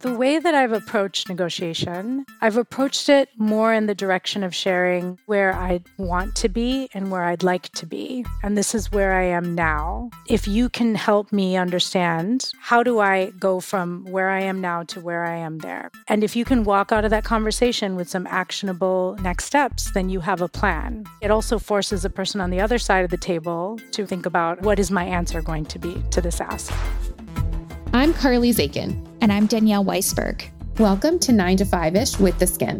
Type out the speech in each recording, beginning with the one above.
The way that I've approached negotiation, I've approached it more in the direction of sharing where I want to be and where I'd like to be. And this is where I am now. If you can help me understand how do I go from where I am now to where I am there? And if you can walk out of that conversation with some actionable next steps, then you have a plan. It also forces the person on the other side of the table to think about what is my answer going to be to this ask. I'm Carly Zakin. And I'm Danielle Weisberg. Welcome to 9 to 5 ish with the Skimm.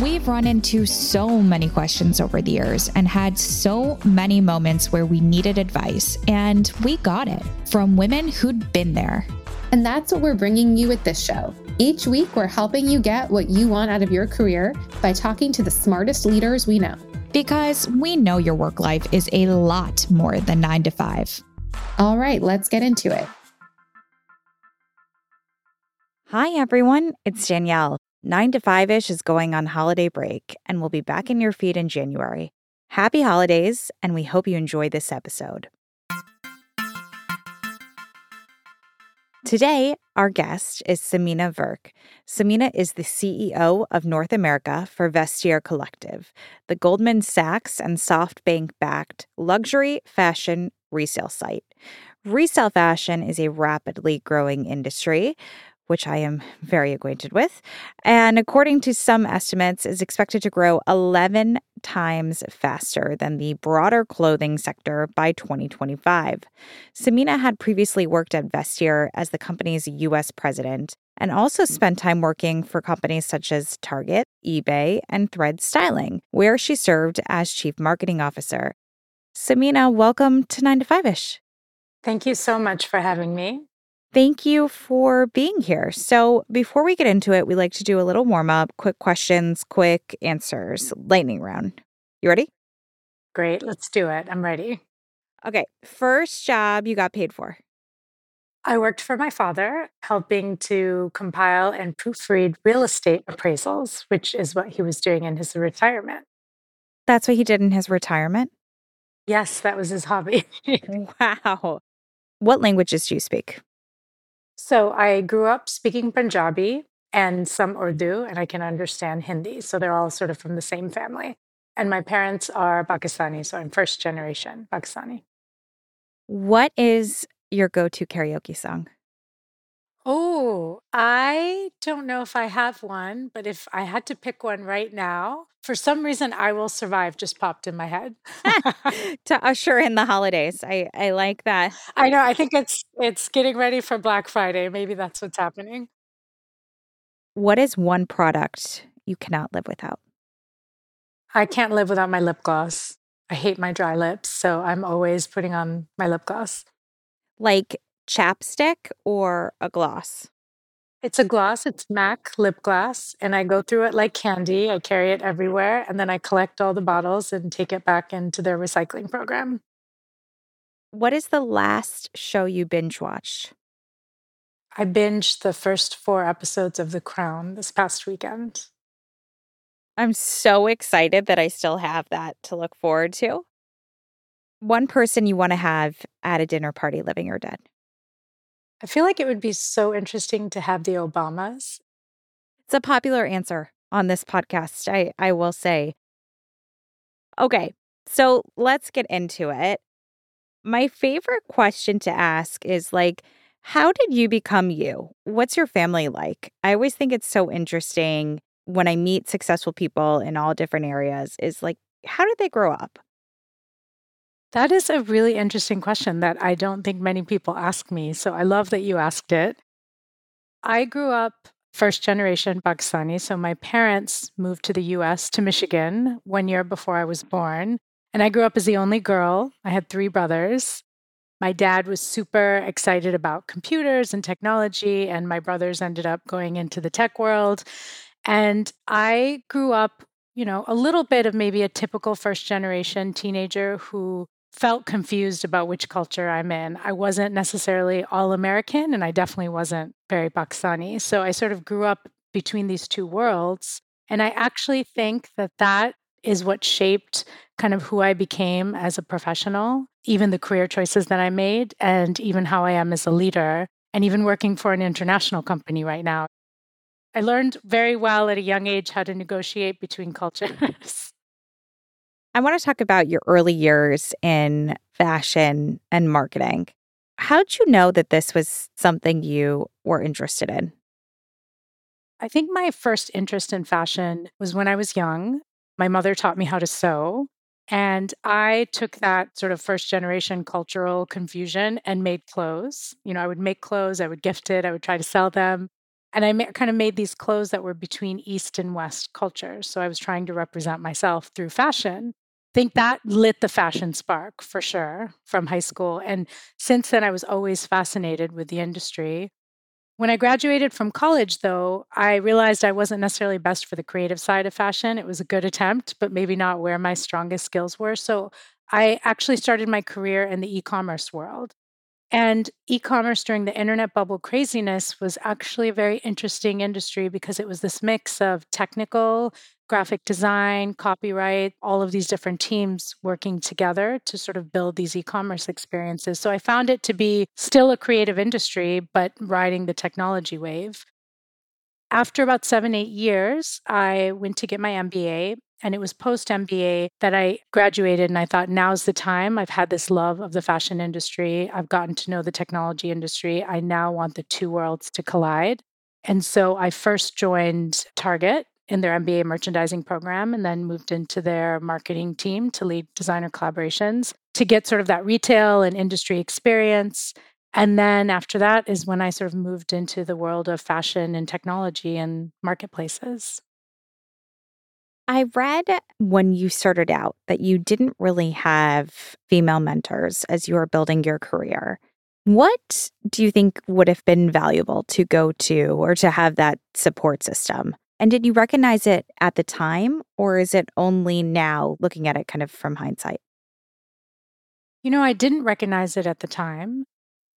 We've run into so many questions over the years and had so many moments where we needed advice, and we got it from women who'd been there. And that's what we're bringing you with this show. Each week, we're helping you get what you want out of your career by talking to the smartest leaders we know. Because we know your work life is a lot more than nine to five. All right, let's get into it. Hi, everyone. It's Danielle. 9 to 5 ish is going on holiday break, and we'll be back in your feed in January. Happy holidays, and we hope you enjoy this episode. Today, our guest is Samina Virk. Samina is the CEO of North America for Vestiaire Collective, the Goldman Sachs and SoftBank backed luxury fashion resale site. Resale fashion is a rapidly growing industry which I am very acquainted with, and according to some estimates, is expected to grow 11 times faster than the broader clothing sector by 2025. Samina had previously worked at Vestiaire as the company's US president and also mm. spent time working for companies such as Target, eBay, and Thread Styling, where she served as chief marketing officer. Samina, welcome to 9 to 5 ish. Thank you so much for having me. Thank you for being here. So, before we get into it, we like to do a little warm up, quick questions, quick answers, lightning round. You ready? Great, let's do it. I'm ready. Okay, first job you got paid for. I worked for my father, helping to compile and proofread real estate appraisals, which is what he was doing in his retirement. That's what he did in his retirement? Yes, that was his hobby. wow. What languages do you speak? So I grew up speaking Punjabi and some mm-hmm. Urdu, and I can understand Hindi. So they're all sort of from the same family. And my parents are Pakistani, so I'm first generation Pakistani. What is your go to karaoke song? Oh, I don't know if I have one, but if I had to pick one right now, for some reason, I Will Survive just popped in my head. to usher in the holidays. I, I like that. I know. I think it's it's getting ready for Black Friday. Maybe that's what's happening. What is one product you cannot live without? I can't live without my lip gloss. I hate my dry lips, so I'm always putting on my lip gloss. Like chapstick or a gloss? It's a gloss, it's MAC lip gloss, and I go through it like candy. I carry it everywhere, and then I collect all the bottles and take it back into their recycling program. What is the last show you binge watched? I binged the first four episodes of The Crown this past weekend. I'm so excited that I still have that to look forward to. One person you want to have at a dinner party, living or dead? I feel like it would be so interesting to have the Obamas. It's a popular answer on this podcast, I, I will say. Okay, so let's get into it. My favorite question to ask is like, how did you become you? What's your family like? I always think it's so interesting when I meet successful people in all different areas is like, how did they grow up? That is a really interesting question that I don't think many people ask me. So I love that you asked it. I grew up first generation Pakistani. So my parents moved to the US to Michigan one year before I was born. And I grew up as the only girl. I had three brothers. My dad was super excited about computers and technology, and my brothers ended up going into the tech world. And I grew up, you know, a little bit of maybe a typical first generation teenager who felt confused about which culture I'm in. I wasn't necessarily all American, and I definitely wasn't very Pakistani. So I sort of grew up between these two worlds. And I actually think that that is what shaped kind of who I became as a professional, even the career choices that I made, and even how I am as a leader. and even working for an international company right now. I learned very well at a young age how to negotiate between cultures. I want to talk about your early years in fashion and marketing. How did you know that this was something you were interested in? I think my first interest in fashion was when I was young. My mother taught me how to sew. And I took that sort of first generation cultural confusion and made clothes. You know, I would make clothes, I would gift it, I would try to sell them. And I ma- kind of made these clothes that were between East and West cultures. So I was trying to represent myself through fashion. Think that lit the fashion spark for sure from high school. And since then, I was always fascinated with the industry. When I graduated from college, though, I realized I wasn't necessarily best for the creative side of fashion. It was a good attempt, but maybe not where my strongest skills were. So I actually started my career in the e commerce world. And e commerce during the internet bubble craziness was actually a very interesting industry because it was this mix of technical, graphic design, copyright, all of these different teams working together to sort of build these e commerce experiences. So I found it to be still a creative industry, but riding the technology wave. After about seven, eight years, I went to get my MBA and it was post MBA that I graduated, and I thought, now's the time. I've had this love of the fashion industry. I've gotten to know the technology industry. I now want the two worlds to collide. And so I first joined Target in their MBA merchandising program and then moved into their marketing team to lead designer collaborations to get sort of that retail and industry experience. And then after that is when I sort of moved into the world of fashion and technology and marketplaces. I read when you started out that you didn't really have female mentors as you were building your career. What do you think would have been valuable to go to or to have that support system? And did you recognize it at the time, or is it only now looking at it kind of from hindsight? You know, I didn't recognize it at the time.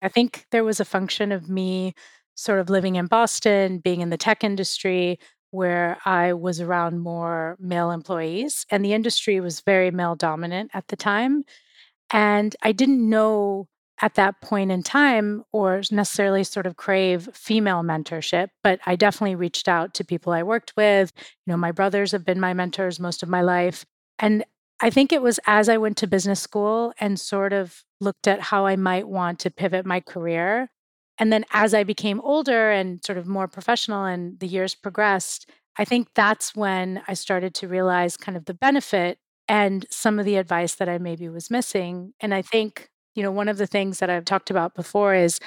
I think there was a function of me sort of living in Boston, being in the tech industry, where I was around more male employees, and the industry was very male dominant at the time. And I didn't know at that point in time or necessarily sort of crave female mentorship, but I definitely reached out to people I worked with. You know, my brothers have been my mentors most of my life. And I think it was as I went to business school and sort of looked at how I might want to pivot my career and then as I became older and sort of more professional and the years progressed, I think that's when I started to realize kind of the benefit and some of the advice that I maybe was missing. And I think, you know, one of the things that I've talked about before is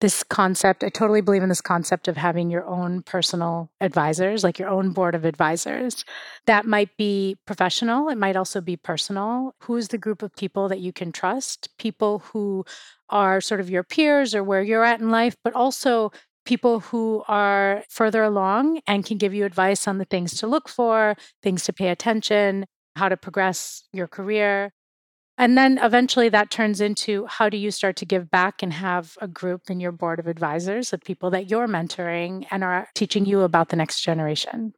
this concept. I totally believe in this concept of having your own personal advisors, like your own board of advisors. That might be professional, it might also be personal. Who's the group of people that you can trust? People who are sort of your peers or where you're at in life, but also people who are further along and can give you advice on the things to look for, things to pay attention, how to progress your career. And then eventually that turns into how do you start to give back and have a group in your board of advisors of people that you're mentoring and are teaching you about the next generation.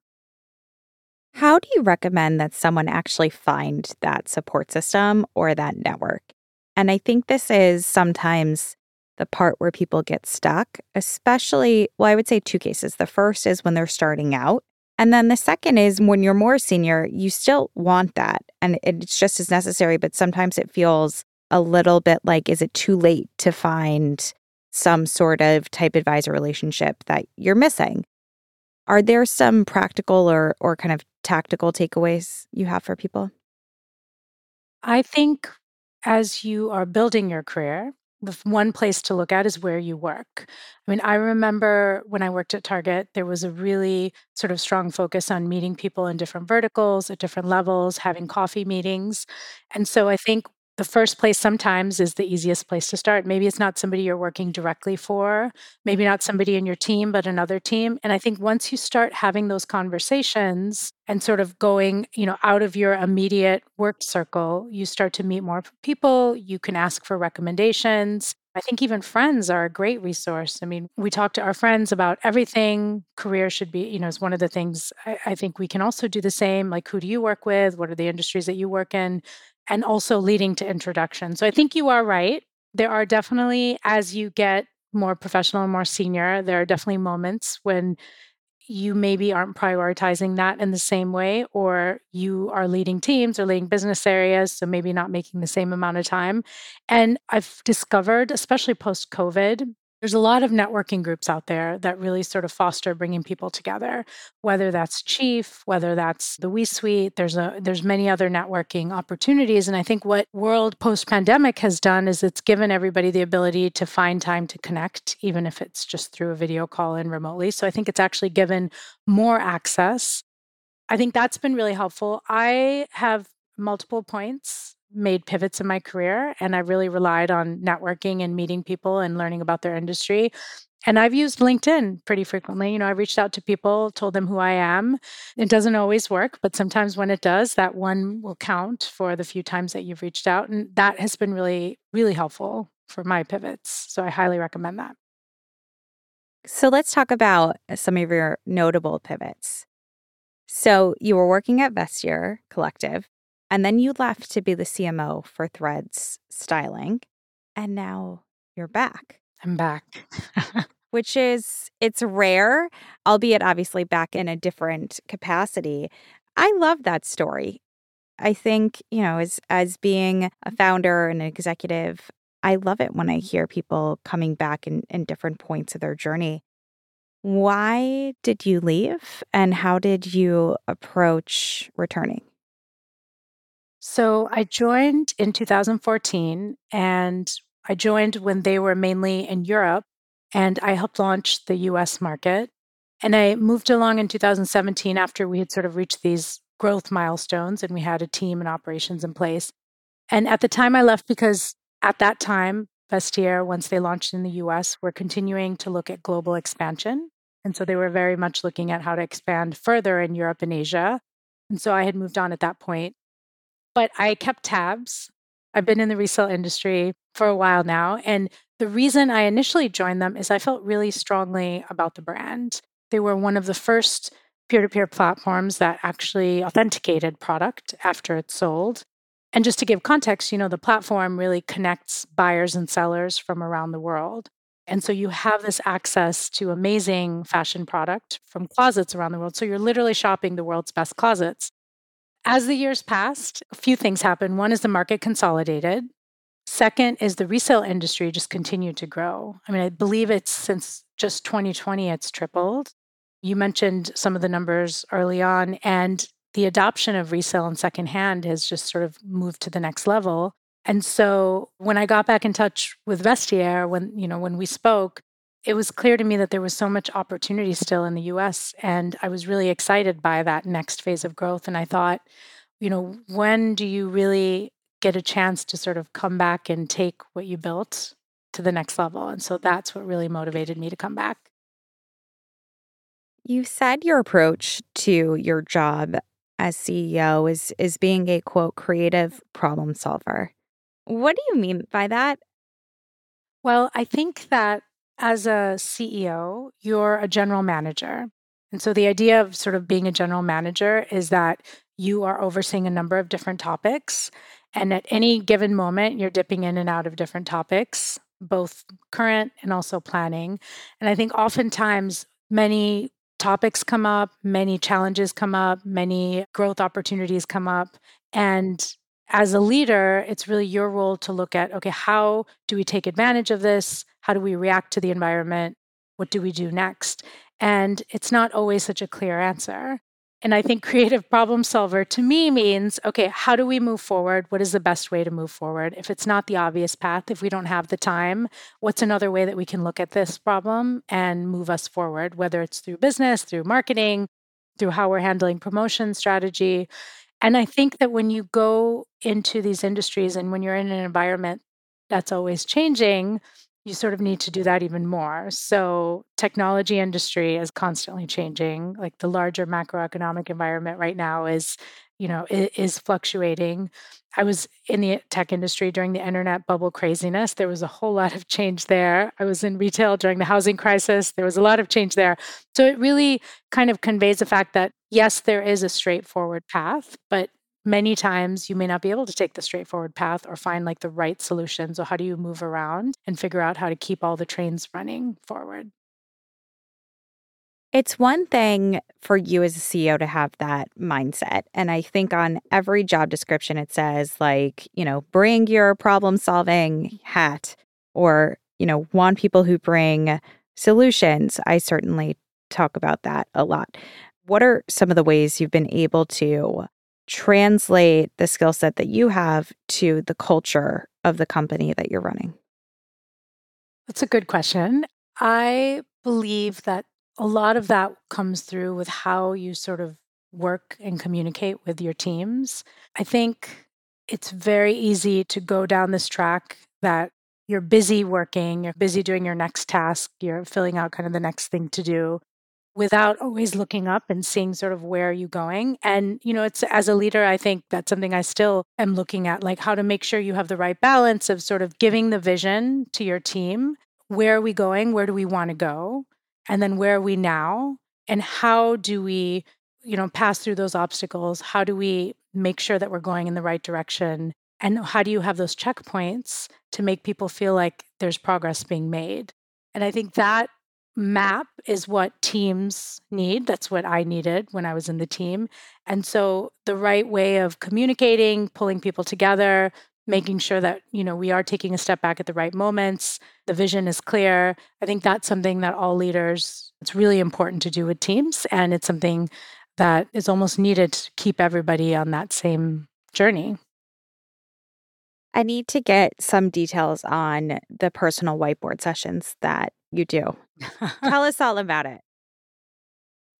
How do you recommend that someone actually find that support system or that network? And I think this is sometimes the part where people get stuck, especially, well, I would say two cases. The first is when they're starting out. And then the second is when you're more senior, you still want that. And it's just as necessary, but sometimes it feels a little bit like, is it too late to find some sort of type advisor relationship that you're missing? Are there some practical or, or kind of tactical takeaways you have for people? I think as you are building your career, the one place to look at is where you work. I mean, I remember when I worked at Target, there was a really sort of strong focus on meeting people in different verticals at different levels, having coffee meetings. And so I think the first place sometimes is the easiest place to start. Maybe it's not somebody you're working directly for, maybe not mm-hmm. somebody in your team, but another team. And I think once you start having those conversations and sort of going, you know, out of your immediate work circle, you start to meet more people, you can ask for recommendations. I think even friends are a great resource. I mean, we talk to our friends about everything. Career should be, you know, is one of the things I, I, think we can also do the same. Like, who do you work with? What are the industries that you work in? And also leading to introduction. So I think you are right. There are definitely, as you get more professional and more senior, there are definitely moments when you maybe aren't prioritizing that in the same way, or you are leading teams or leading business areas, so maybe not making the same amount of time. And I've discovered, especially post COVID, there's a lot of networking groups out there that really sort of foster bringing people together, whether that's Chief, whether that's the We Suite. There's a there's many other networking opportunities, and I think what World post pandemic has done is it's given everybody the ability to find time to connect, even if it's just through a video call and remotely. So I think it's actually given more access. I think that's been really helpful. I have multiple points made pivots in my career and I really relied on networking and meeting people and learning about their industry. And I've used LinkedIn pretty frequently. You know, I reached out to people, told them who I am. It doesn't always work, but sometimes when it does, that one will count for the few times that you've reached out. And that has been really, really helpful for my pivots. So I highly recommend that. So let's talk about uh, some of your notable pivots. So you were working at Vestiaire Collective and then you left to be the CMO for Threads Styling. And now you're back. I'm back. which is it's rare, albeit obviously back in a different capacity. I love that story. I think, you know, as as being a founder and an executive, I love it when I hear people coming back in, in different points of their journey. Why did you leave and how did you approach returning? So I joined in 2014 and I joined when they were mainly in Europe and I helped launch the US market. And I moved along in 2017 after we had sort of reached these growth milestones and we had a team and operations in place. And at the time I left because at that time, Vestiaire, once they launched in the US, were continuing to look at global expansion. And so they were very much looking at how to expand further in Europe and Asia. And so I had moved on at that point but I kept tabs. I've been in the resale industry for a while now. And the reason I initially joined them is I felt really strongly about the brand. They were one of the first peer to peer platforms that actually authenticated product after it's sold. And just to give context, you know, the platform really connects buyers and sellers from around the world. And so you have this access to amazing fashion product from closets around the world. So you're literally shopping the world's best closets. As the years passed, a few things happened. One is the market consolidated. Second is the resale industry just continued to grow. I mean, I believe it's since just 2020, it's tripled. You mentioned some of the numbers early on, and the adoption of resale and secondhand has just sort of moved to the next level. And so when I got back in touch with Vestiaire, when you know when we spoke, it was clear to me that there was so much opportunity still in the US. And I was really excited by that next phase of growth. And I thought, you know, when do you really get a chance to sort of come back and take what you built to the next level? And so that's what really motivated me to come back. You said your approach to your job as CEO is is being a quote creative problem solver. What do you mean by that? Well, I think that as a CEO, you're a general manager. And so the idea of sort of being a general manager is that you are overseeing a number of different topics. And at any given moment, you're dipping in and out of different topics, both current and also planning. And I think oftentimes many topics come up, many challenges come up, many growth opportunities come up. And as a leader, it's really your role to look at okay, how do we take advantage of this? How do we react to the environment? What do we do next? And it's not always such a clear answer. And I think creative problem solver to me means okay, how do we move forward? What is the best way to move forward? If it's not the obvious path, if we don't have the time, what's another way that we can look at this problem and move us forward, whether it's through business, through marketing, through how we're handling promotion strategy. And I think that when you go into these industries and when you're in an environment that's always changing, you sort of need to do that even more. So, technology industry is constantly changing. Like the larger macroeconomic environment right now is, you know, is fluctuating. I was in the tech industry during the internet bubble craziness. There was a whole lot of change there. I was in retail during the housing crisis. There was a lot of change there. So it really kind of conveys the fact that yes, there is a straightforward path, but many times you may not be able to take the straightforward path or find like the right solution. So, how do you move around and figure out how to keep all the trains running forward? It's one thing for you as a CEO to have that mindset. And I think on every job description, it says, like, you know, bring your problem solving hat or, you know, want people who bring solutions. I certainly talk about that a lot. What are some of the ways you've been able to translate the skill set that you have to the culture of the company that you're running? That's a good question. I believe that a lot of that comes through with how you sort of work and communicate with your teams. I think it's very easy to go down this track that you're busy working, you're busy doing your next task, you're filling out kind of the next thing to do without always looking up and seeing sort of where are you going. And you know it's as a leader i think that's something i still am looking at like how to make sure you have the right balance of sort of giving the vision to your team. Where are we going? Where do we want to go? And then where are we now? And how do we you know pass through those obstacles? How do we make sure that we're going in the right direction? And how do you have those checkpoints to make people feel like there's progress being made? And i think that map is what teams need. That's what I needed when I was in the team. And so the right way of communicating, pulling people together, making sure that, you know, we are taking a step back at the right moments, the vision is clear. I think that's something that all leaders it's really important to do with teams and it's something that is almost needed to keep everybody on that same journey. I need to get some details on the personal whiteboard sessions that you do. Tell us all about it.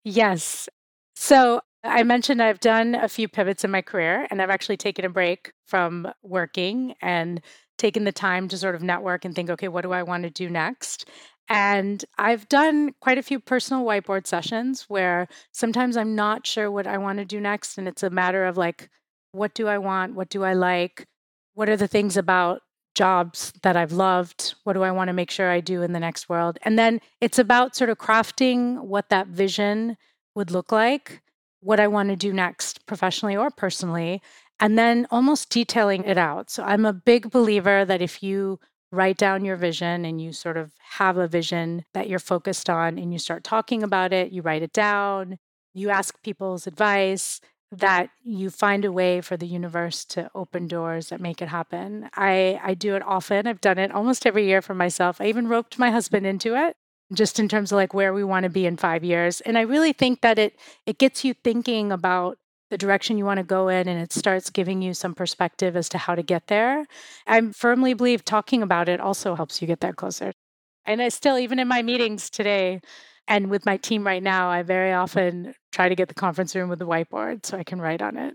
Yes. So I mentioned I've done a few pivots in my career and I've actually taken a break from working and taken the time to sort of network and think, okay, what do I want to do next? And I've done quite a few personal whiteboard sessions where sometimes I'm not sure what I want to do next. And it's a matter of like, what do I want? What do I like? What are the things about jobs that I've loved? What do I want to make sure I do in the next world? And then it's about sort of crafting what that vision would look like, what I want to do next, professionally or personally, and then almost detailing it out. So I'm a big believer that if you write down your vision and you sort of have a vision that you're focused on and you start talking about it, you write it down, you ask people's advice, that you find a way for the universe to open doors that make it happen. I, I do it often. I've done it almost every year for myself. I even roped my husband into it just in terms of like where we want to be in 5 years. And I really think that it it gets you thinking about the direction you want to go in and it starts giving you some perspective as to how to get there. I firmly believe talking about it also helps you get there closer. And I still even in my meetings today and with my team right now, I very mm-hmm. often try to get the conference room with the whiteboard so I can write on it.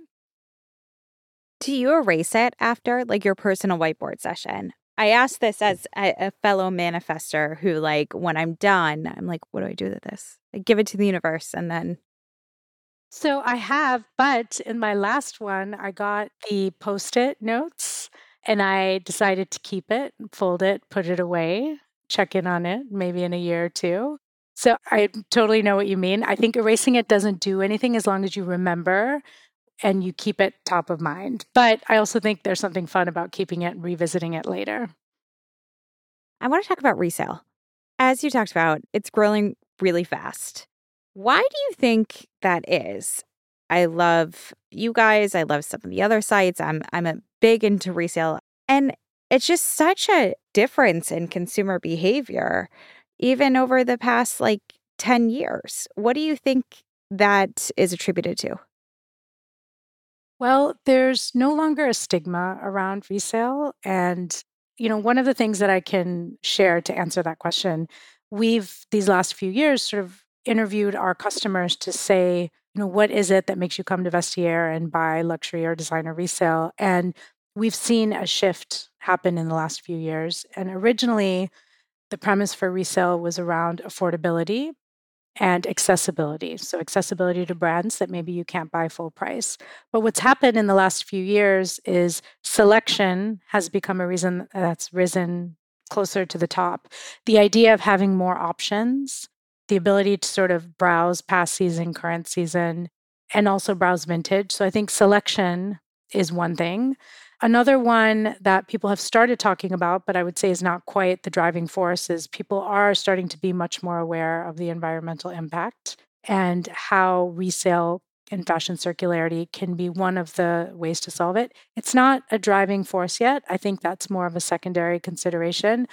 Do you erase it after like your personal whiteboard session? I ask this mm. as a, a, fellow manifester who, like, when I'm done, I'm like, what do I do with this? I give it to the universe and then. So I have, but in my last one, I got the post it notes and I decided to keep it, fold it, put it away, check in on it maybe in a year or two. So I totally know what you mean. I think erasing it doesn't do anything as long as you remember and you keep it top of mind. But I also think there's something fun about keeping it and revisiting it later. I want to talk about resale. As you talked about, it's growing really fast. Why do you think that is? I love you guys. I love some of the other sites. I'm I'm a big into resale and it's just such a difference in consumer behavior even over the past like 10 years. What do you think that is attributed to? Well, there's no longer a stigma around resale. And, you know, one of the things that I can share to answer that question, we've these last few years sort of interviewed our customers to say, you know, what is it that makes you come to Vestiaire and buy luxury or designer resale? And we've seen a shift happen in the last few years. And originally, the premise for resale was around affordability and accessibility. So, accessibility to brands that maybe you can't buy full price. But what's happened in the last few years is selection has become a reason that's risen closer to the top. The idea of having more options, the ability to sort of browse past season, current season, and also browse vintage. So I think selection is one thing. Another one that people have started talking about, but I would say is not quite the driving force, is people are starting to be much more aware of the environmental impact and how resale and fashion circularity can be one of the ways to solve it. It's not a driving force yet. I think that's more of a secondary consideration.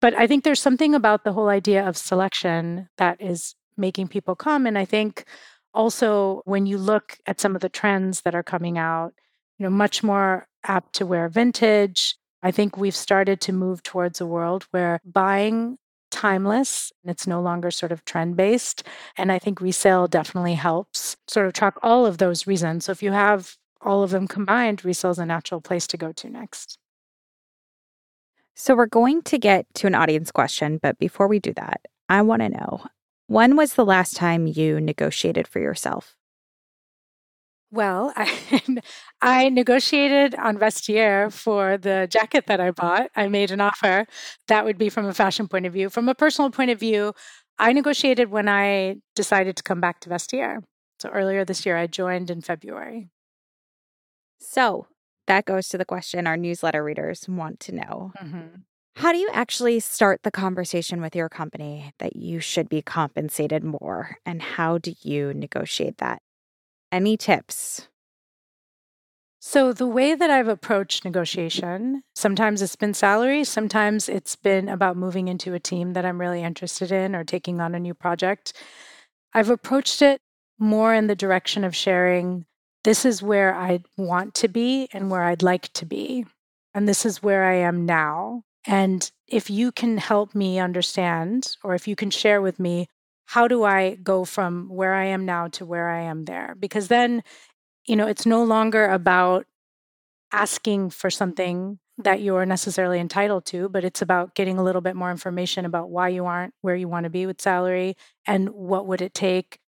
But I think there's something about the whole idea of selection that is making people come. And I think also when you look at some of the trends that are coming out, you know, much more apt to wear vintage. I think we've started to move towards a world where buying timeless and it's no longer sort of trend based. And I think resale definitely helps sort of track all of those reasons. So if you have all of them combined, resale is a natural place to go to next. So we're going to get to an audience question, but before we do that, I want to know when was the last time you negotiated for yourself? Well, I, I negotiated on Vestiaire for the jacket that I bought. I made an offer. That would be from a fashion point of view. From a personal point of view, I negotiated when I decided to come back to Vestiaire. So earlier this year, I joined in February. So that goes to the question our newsletter readers want to know. Mm-hmm. How do you actually start the conversation with your company that you should be compensated more? And how do you negotiate that? Any tips? So, the way that I've approached negotiation, sometimes it's been salary, sometimes it's been about moving into a team that I'm really interested in or taking on a new project. I've approached it more in the direction of sharing this is where I want to be and where I'd like to be. And this is where I am now. And if you can help me understand, or if you can share with me how do I go from where I am now to where I am there? Because then, you know, it's no longer about asking for something that you're necessarily entitled to, but it's about getting a little bit more information about why you aren't where you want to be with salary and what would it take.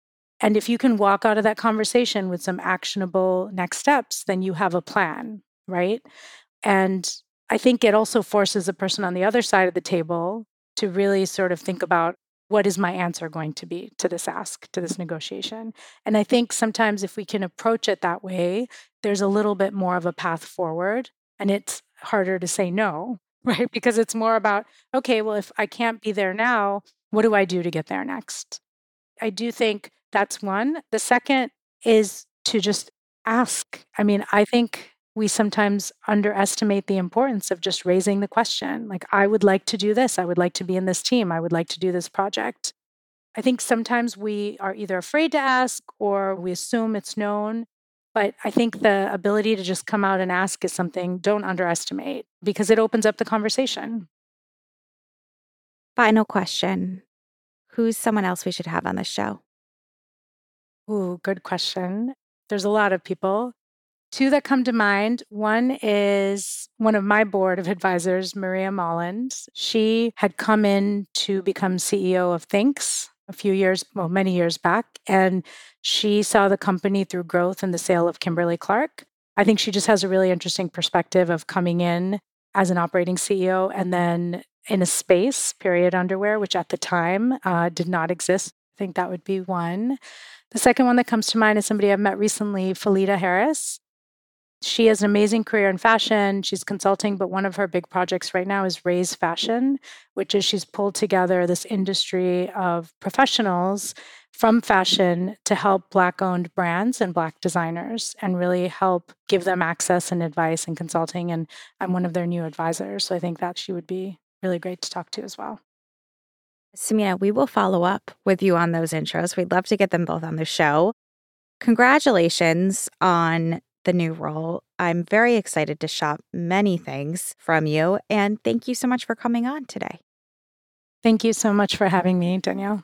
And if you can walk out of that conversation with some actionable next steps, then you have a plan, right? And I think it also forces a person on the other side of the table to really sort of think about what is my answer going to be to this ask, to this negotiation? And I think sometimes if we can approach it that way, there's a little bit more of a path forward and it's harder to say no, right? Because it's more about, okay, well, if I can't be there now, what do I do to get there next? I do think that's one. The second is to just ask. I mean, I think we sometimes underestimate the importance of just raising the question like, I would like to do this. I would like to be in this team. I would like to do this project. I think sometimes we are either afraid to ask or we assume it's known. But I think the ability to just come out and ask is something don't underestimate because it opens up the conversation. Final question Who's someone else we should have on the show? Ooh, good question. There's a lot of people. Two that come to mind. One is one of my board of advisors, Maria Molland. She had come in to become CEO of Thinx a few years, well, many years back, and she saw the company through growth and the sale of Kimberly Clark. I think she just has a really interesting perspective of coming in as an operating CEO and then in a space, period underwear, which at the time uh, did not exist. I think that would be one. The second one that comes to mind is somebody I've met recently, Felita Harris. She has an amazing career in fashion. She's consulting, but one of her big projects right now is Raise Fashion, which is she's pulled together this industry of professionals from fashion to help Black owned brands and Black designers and really help give them access and advice and consulting. And I'm one of their new advisors. So I think that she would be really great to talk to as well. Samina, we will follow up with you on those intros. We'd love to get them both on the show. Congratulations on the new role. I'm very excited to shop many things from you. And thank you so much for coming on today. Thank you so much for having me, Danielle.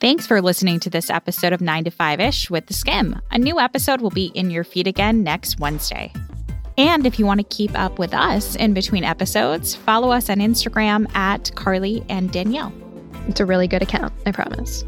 Thanks for listening to this episode of 9 to 5 ish with The Skimm. A new episode will be in your feed again next Wednesday. And if you want to keep up with us in between episodes, follow us on Instagram at Carly and Danielle. It's a really good account, I promise.